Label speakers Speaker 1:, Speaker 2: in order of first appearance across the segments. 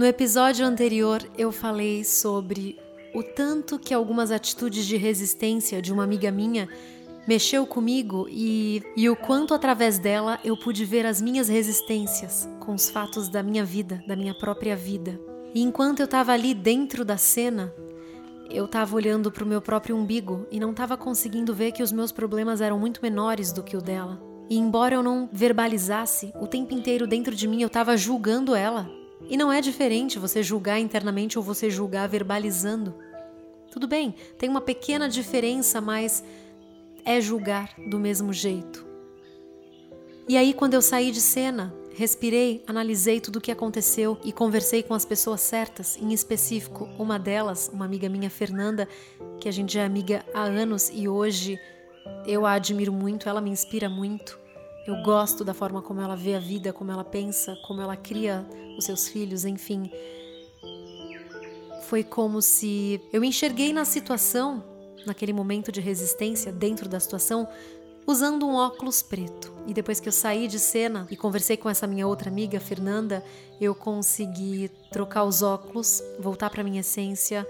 Speaker 1: No episódio anterior, eu falei sobre o tanto que algumas atitudes de resistência de uma amiga minha mexeu comigo e, e o quanto através dela eu pude ver as minhas resistências com os fatos da minha vida, da minha própria vida. E enquanto eu estava ali dentro da cena, eu estava olhando para o meu próprio umbigo e não estava conseguindo ver que os meus problemas eram muito menores do que o dela. E embora eu não verbalizasse, o tempo inteiro dentro de mim eu estava julgando ela. E não é diferente você julgar internamente ou você julgar verbalizando. Tudo bem, tem uma pequena diferença, mas é julgar do mesmo jeito. E aí, quando eu saí de cena, respirei, analisei tudo o que aconteceu e conversei com as pessoas certas, em específico, uma delas, uma amiga minha, Fernanda, que a gente é amiga há anos e hoje eu a admiro muito, ela me inspira muito. Eu gosto da forma como ela vê a vida, como ela pensa, como ela cria os seus filhos, enfim. Foi como se eu enxerguei na situação naquele momento de resistência dentro da situação, usando um óculos preto. E depois que eu saí de cena e conversei com essa minha outra amiga, Fernanda, eu consegui trocar os óculos, voltar para minha essência,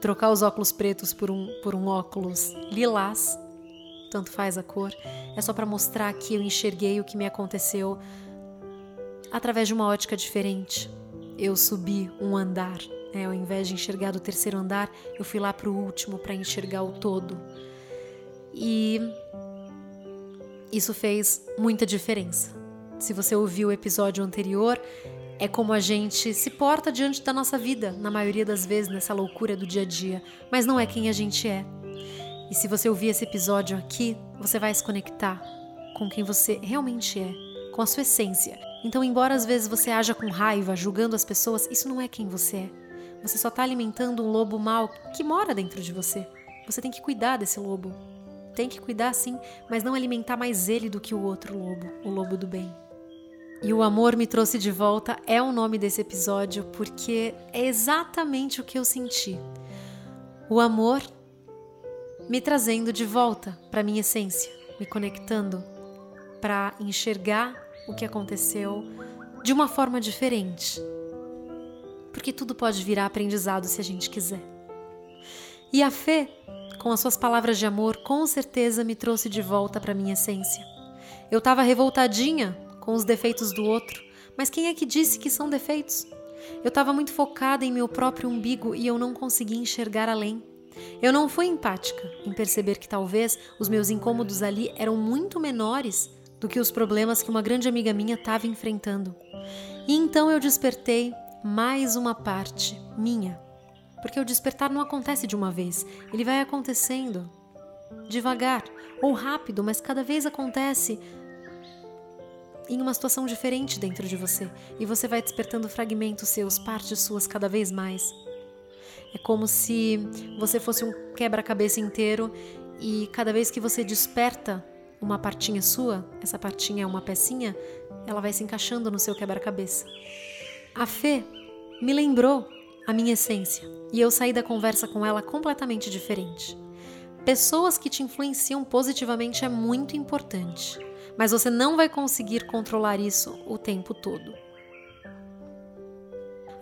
Speaker 1: trocar os óculos pretos por um, por um óculos lilás, tanto faz a cor, é só para mostrar que eu enxerguei o que me aconteceu através de uma ótica diferente. Eu subi um andar é, ao invés de enxergar do terceiro andar, eu fui lá para o último para enxergar o todo. E isso fez muita diferença. Se você ouviu o episódio anterior, é como a gente se porta diante da nossa vida, na maioria das vezes nessa loucura do dia a dia, mas não é quem a gente é. E se você ouvir esse episódio aqui, você vai se conectar com quem você realmente é, com a sua essência. Então, embora às vezes você haja com raiva, julgando as pessoas, isso não é quem você é. Você só está alimentando um lobo mau que mora dentro de você. Você tem que cuidar desse lobo. Tem que cuidar sim, mas não alimentar mais ele do que o outro lobo, o lobo do bem. E o amor me trouxe de volta é o nome desse episódio porque é exatamente o que eu senti. O amor me trazendo de volta para minha essência, me conectando para enxergar o que aconteceu de uma forma diferente, porque tudo pode virar aprendizado se a gente quiser. E a fé, com as suas palavras de amor, com certeza me trouxe de volta para minha essência. Eu estava revoltadinha com os defeitos do outro, mas quem é que disse que são defeitos? Eu estava muito focada em meu próprio umbigo e eu não conseguia enxergar além. Eu não fui empática em perceber que talvez os meus incômodos ali eram muito menores do que os problemas que uma grande amiga minha estava enfrentando. E então eu despertei mais uma parte minha. Porque o despertar não acontece de uma vez, ele vai acontecendo devagar ou rápido, mas cada vez acontece em uma situação diferente dentro de você e você vai despertando fragmentos seus, partes suas cada vez mais. É como se você fosse um quebra-cabeça inteiro e cada vez que você desperta uma partinha sua, essa partinha é uma pecinha, ela vai se encaixando no seu quebra-cabeça. A fé me lembrou a minha essência e eu saí da conversa com ela completamente diferente. Pessoas que te influenciam positivamente é muito importante, mas você não vai conseguir controlar isso o tempo todo.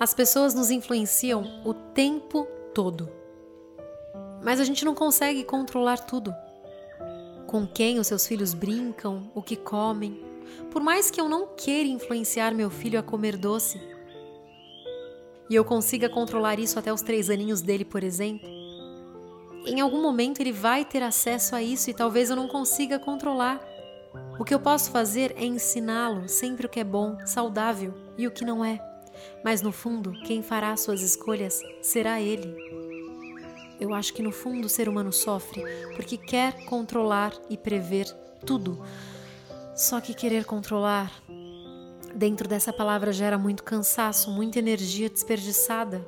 Speaker 1: As pessoas nos influenciam o tempo todo, mas a gente não consegue controlar tudo. Com quem os seus filhos brincam, o que comem. Por mais que eu não queira influenciar meu filho a comer doce, e eu consiga controlar isso até os três aninhos dele, por exemplo, em algum momento ele vai ter acesso a isso e talvez eu não consiga controlar. O que eu posso fazer é ensiná-lo sempre o que é bom, saudável e o que não é. Mas no fundo, quem fará suas escolhas será ele. Eu acho que no fundo o ser humano sofre porque quer controlar e prever tudo. Só que querer controlar Dentro dessa palavra gera muito cansaço, muita energia desperdiçada,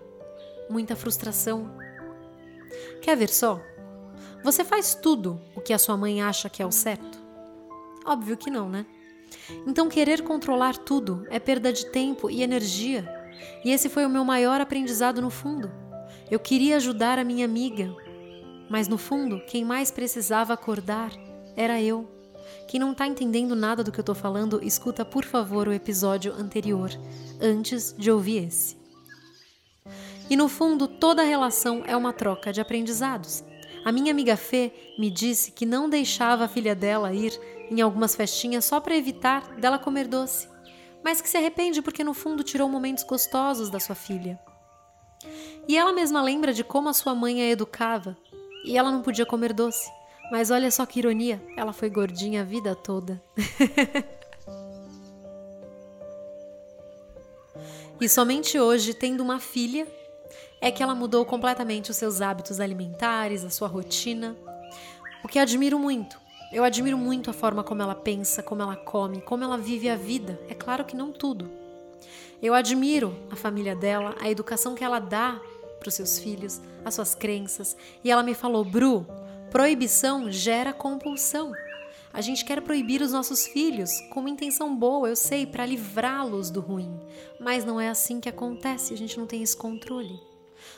Speaker 1: muita frustração. Quer ver só? Você faz tudo o que a sua mãe acha que é o certo? Óbvio que não, né? Então, querer controlar tudo é perda de tempo e energia. E esse foi o meu maior aprendizado no fundo. Eu queria ajudar a minha amiga, mas no fundo, quem mais precisava acordar era eu. Quem não tá entendendo nada do que eu tô falando, escuta por favor o episódio anterior, antes de ouvir esse. E no fundo, toda relação é uma troca de aprendizados. A minha amiga Fê me disse que não deixava a filha dela ir em algumas festinhas só para evitar dela comer doce, mas que se arrepende porque no fundo tirou momentos gostosos da sua filha. E ela mesma lembra de como a sua mãe a educava, e ela não podia comer doce. Mas olha só que ironia, ela foi gordinha a vida toda. e somente hoje, tendo uma filha, é que ela mudou completamente os seus hábitos alimentares, a sua rotina. O que admiro muito. Eu admiro muito a forma como ela pensa, como ela come, como ela vive a vida. É claro que não tudo. Eu admiro a família dela, a educação que ela dá para os seus filhos, as suas crenças. E ela me falou: Bru, proibição gera compulsão. A gente quer proibir os nossos filhos com uma intenção boa, eu sei, para livrá-los do ruim. Mas não é assim que acontece, a gente não tem esse controle.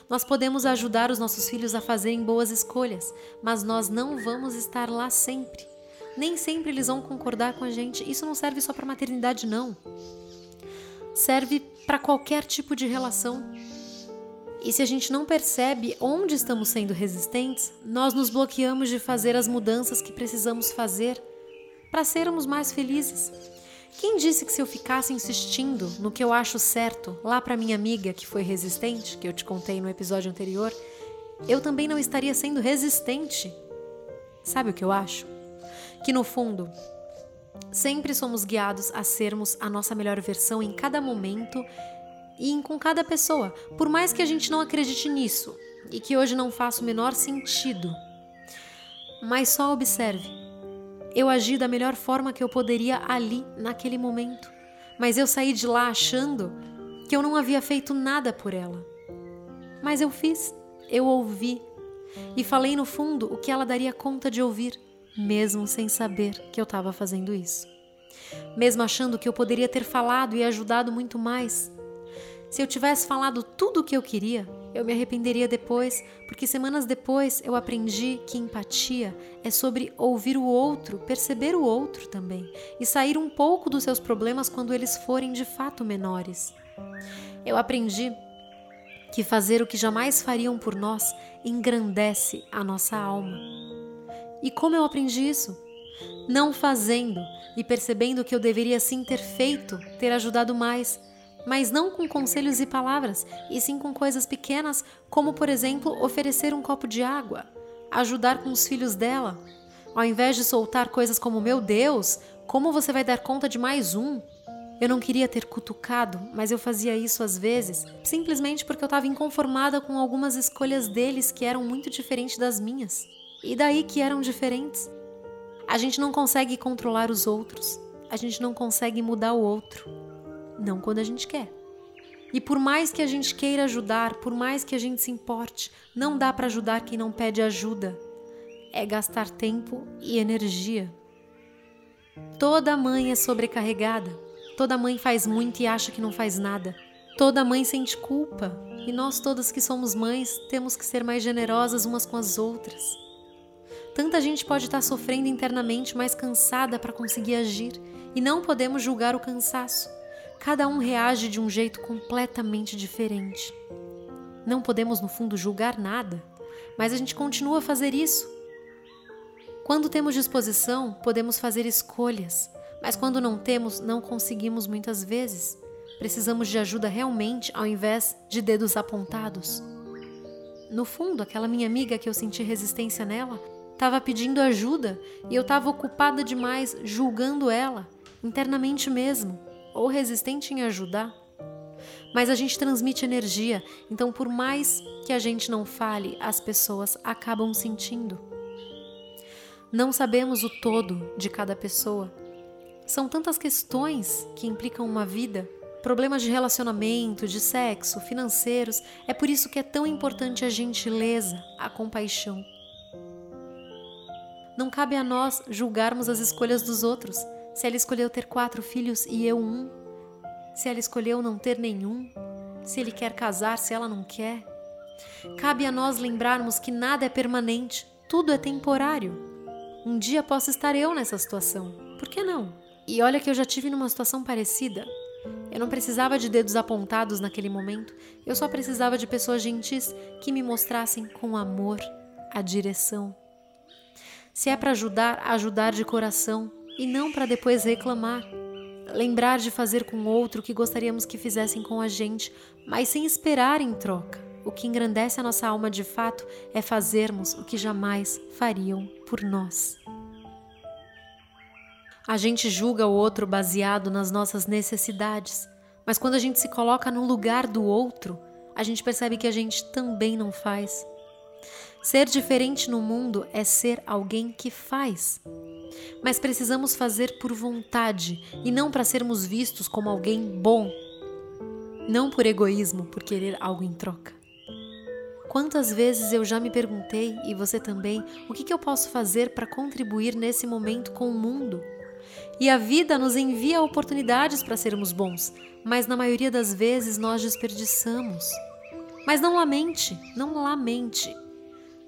Speaker 1: Nós podemos ajudar os nossos filhos a fazerem boas escolhas, mas nós não vamos estar lá sempre. Nem sempre eles vão concordar com a gente. Isso não serve só para maternidade, não. Serve para qualquer tipo de relação. E se a gente não percebe onde estamos sendo resistentes, nós nos bloqueamos de fazer as mudanças que precisamos fazer para sermos mais felizes. Quem disse que se eu ficasse insistindo no que eu acho certo lá para minha amiga que foi resistente, que eu te contei no episódio anterior, eu também não estaria sendo resistente? Sabe o que eu acho? Que no fundo, sempre somos guiados a sermos a nossa melhor versão em cada momento e com cada pessoa, por mais que a gente não acredite nisso e que hoje não faça o menor sentido. Mas só observe. Eu agi da melhor forma que eu poderia ali, naquele momento. Mas eu saí de lá achando que eu não havia feito nada por ela. Mas eu fiz, eu ouvi e falei no fundo o que ela daria conta de ouvir, mesmo sem saber que eu estava fazendo isso. Mesmo achando que eu poderia ter falado e ajudado muito mais, se eu tivesse falado tudo o que eu queria, eu me arrependeria depois, porque semanas depois eu aprendi que empatia é sobre ouvir o outro, perceber o outro também e sair um pouco dos seus problemas quando eles forem de fato menores. Eu aprendi que fazer o que jamais fariam por nós engrandece a nossa alma. E como eu aprendi isso? Não fazendo e percebendo que eu deveria sim ter feito, ter ajudado mais mas não com conselhos e palavras, e sim com coisas pequenas, como, por exemplo, oferecer um copo de água, ajudar com os filhos dela. Ao invés de soltar coisas como: Meu Deus, como você vai dar conta de mais um? Eu não queria ter cutucado, mas eu fazia isso às vezes, simplesmente porque eu estava inconformada com algumas escolhas deles que eram muito diferentes das minhas. E daí que eram diferentes. A gente não consegue controlar os outros, a gente não consegue mudar o outro não quando a gente quer. E por mais que a gente queira ajudar, por mais que a gente se importe, não dá para ajudar quem não pede ajuda. É gastar tempo e energia. Toda mãe é sobrecarregada. Toda mãe faz muito e acha que não faz nada. Toda mãe sente culpa. E nós todas que somos mães temos que ser mais generosas umas com as outras. Tanta gente pode estar sofrendo internamente, mais cansada para conseguir agir, e não podemos julgar o cansaço. Cada um reage de um jeito completamente diferente. Não podemos, no fundo, julgar nada, mas a gente continua a fazer isso. Quando temos disposição, podemos fazer escolhas, mas quando não temos, não conseguimos muitas vezes. Precisamos de ajuda realmente ao invés de dedos apontados. No fundo, aquela minha amiga que eu senti resistência nela estava pedindo ajuda e eu estava ocupada demais julgando ela, internamente mesmo ou resistente em ajudar. Mas a gente transmite energia, então por mais que a gente não fale, as pessoas acabam sentindo. Não sabemos o todo de cada pessoa. São tantas questões que implicam uma vida, problemas de relacionamento, de sexo, financeiros. É por isso que é tão importante a gentileza, a compaixão. Não cabe a nós julgarmos as escolhas dos outros se ela escolheu ter quatro filhos e eu um, se ela escolheu não ter nenhum, se ele quer casar, se ela não quer. Cabe a nós lembrarmos que nada é permanente, tudo é temporário. um dia possa estar eu nessa situação. Por que não? E olha que eu já tive numa situação parecida. Eu não precisava de dedos apontados naquele momento, eu só precisava de pessoas gentis que me mostrassem com amor a direção. Se é para ajudar, ajudar de coração e não para depois reclamar. Lembrar de fazer com outro o que gostaríamos que fizessem com a gente, mas sem esperar em troca. O que engrandece a nossa alma de fato é fazermos o que jamais fariam por nós. A gente julga o outro baseado nas nossas necessidades, mas quando a gente se coloca no lugar do outro, a gente percebe que a gente também não faz. Ser diferente no mundo é ser alguém que faz. Mas precisamos fazer por vontade e não para sermos vistos como alguém bom. Não por egoísmo, por querer algo em troca. Quantas vezes eu já me perguntei, e você também, o que, que eu posso fazer para contribuir nesse momento com o mundo? E a vida nos envia oportunidades para sermos bons, mas na maioria das vezes nós desperdiçamos. Mas não lamente, não lamente.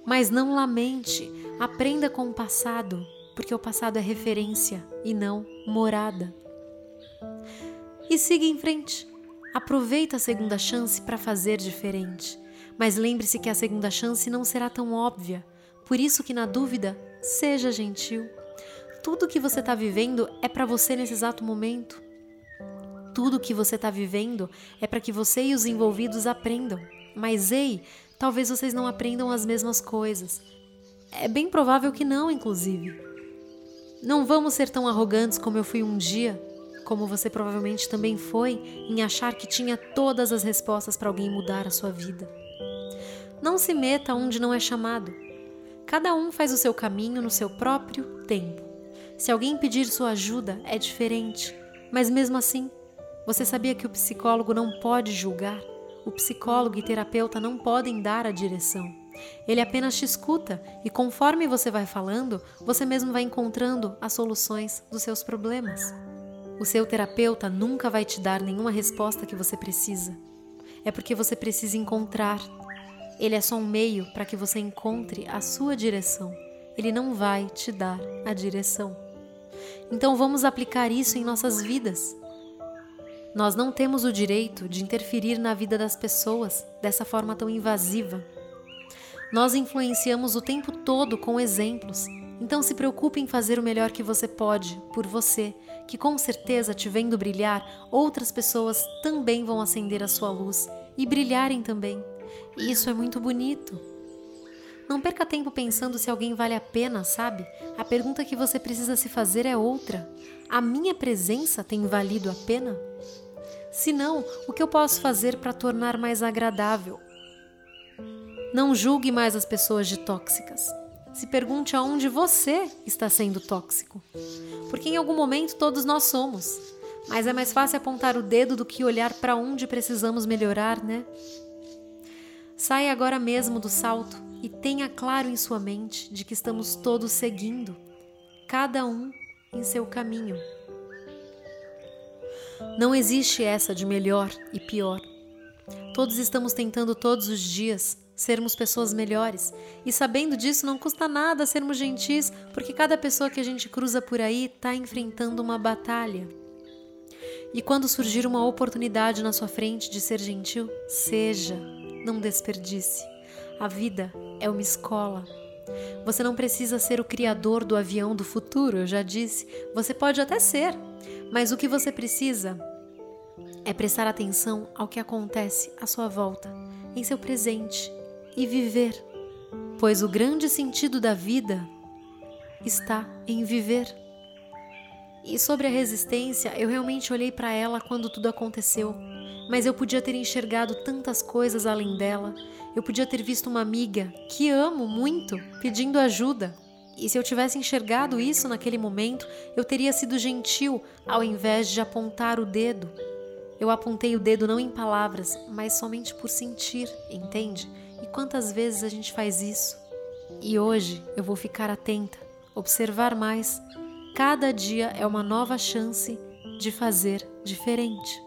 Speaker 1: Mas não lamente. Aprenda com o passado, porque o passado é referência e não morada. E siga em frente. Aproveita a segunda chance para fazer diferente. Mas lembre-se que a segunda chance não será tão óbvia. Por isso que na dúvida, seja gentil. Tudo que você está vivendo é para você nesse exato momento. Tudo que você está vivendo é para que você e os envolvidos aprendam. Mas ei, talvez vocês não aprendam as mesmas coisas. É bem provável que não, inclusive. Não vamos ser tão arrogantes como eu fui um dia, como você provavelmente também foi, em achar que tinha todas as respostas para alguém mudar a sua vida. Não se meta onde não é chamado. Cada um faz o seu caminho no seu próprio tempo. Se alguém pedir sua ajuda, é diferente. Mas mesmo assim, você sabia que o psicólogo não pode julgar? O psicólogo e terapeuta não podem dar a direção. Ele apenas te escuta e, conforme você vai falando, você mesmo vai encontrando as soluções dos seus problemas. O seu terapeuta nunca vai te dar nenhuma resposta que você precisa. É porque você precisa encontrar. Ele é só um meio para que você encontre a sua direção. Ele não vai te dar a direção. Então vamos aplicar isso em nossas vidas. Nós não temos o direito de interferir na vida das pessoas dessa forma tão invasiva. Nós influenciamos o tempo todo com exemplos, então se preocupe em fazer o melhor que você pode por você, que com certeza te vendo brilhar, outras pessoas também vão acender a sua luz e brilharem também. E isso é muito bonito. Não perca tempo pensando se alguém vale a pena, sabe? A pergunta que você precisa se fazer é outra. A minha presença tem valido a pena? Se não, o que eu posso fazer para tornar mais agradável? Não julgue mais as pessoas de tóxicas. Se pergunte aonde você está sendo tóxico. Porque em algum momento todos nós somos. Mas é mais fácil apontar o dedo do que olhar para onde precisamos melhorar, né? Saia agora mesmo do salto e tenha claro em sua mente de que estamos todos seguindo, cada um em seu caminho. Não existe essa de melhor e pior. Todos estamos tentando todos os dias sermos pessoas melhores e sabendo disso não custa nada sermos gentis, porque cada pessoa que a gente cruza por aí está enfrentando uma batalha. E quando surgir uma oportunidade na sua frente de ser gentil, seja, não desperdice. A vida é uma escola. Você não precisa ser o criador do avião do futuro, eu já disse. Você pode até ser, mas o que você precisa é prestar atenção ao que acontece à sua volta, em seu presente e viver. Pois o grande sentido da vida está em viver. E sobre a resistência, eu realmente olhei para ela quando tudo aconteceu mas eu podia ter enxergado tantas coisas além dela. Eu podia ter visto uma amiga que amo muito pedindo ajuda. E se eu tivesse enxergado isso naquele momento, eu teria sido gentil ao invés de apontar o dedo. Eu apontei o dedo não em palavras, mas somente por sentir, entende? E quantas vezes a gente faz isso? E hoje eu vou ficar atenta, observar mais. Cada dia é uma nova chance de fazer diferente.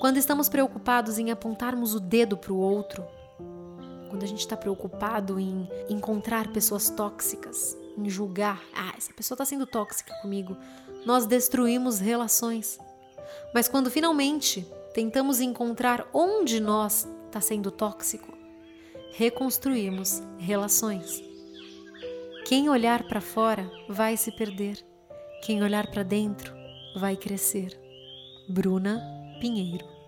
Speaker 1: Quando estamos preocupados em apontarmos o dedo para o outro, quando a gente está preocupado em encontrar pessoas tóxicas, em julgar, ah, essa pessoa está sendo tóxica comigo, nós destruímos relações. Mas quando finalmente tentamos encontrar onde nós está sendo tóxico, reconstruímos relações. Quem olhar para fora vai se perder, quem olhar para dentro vai crescer. Bruna Pinheiro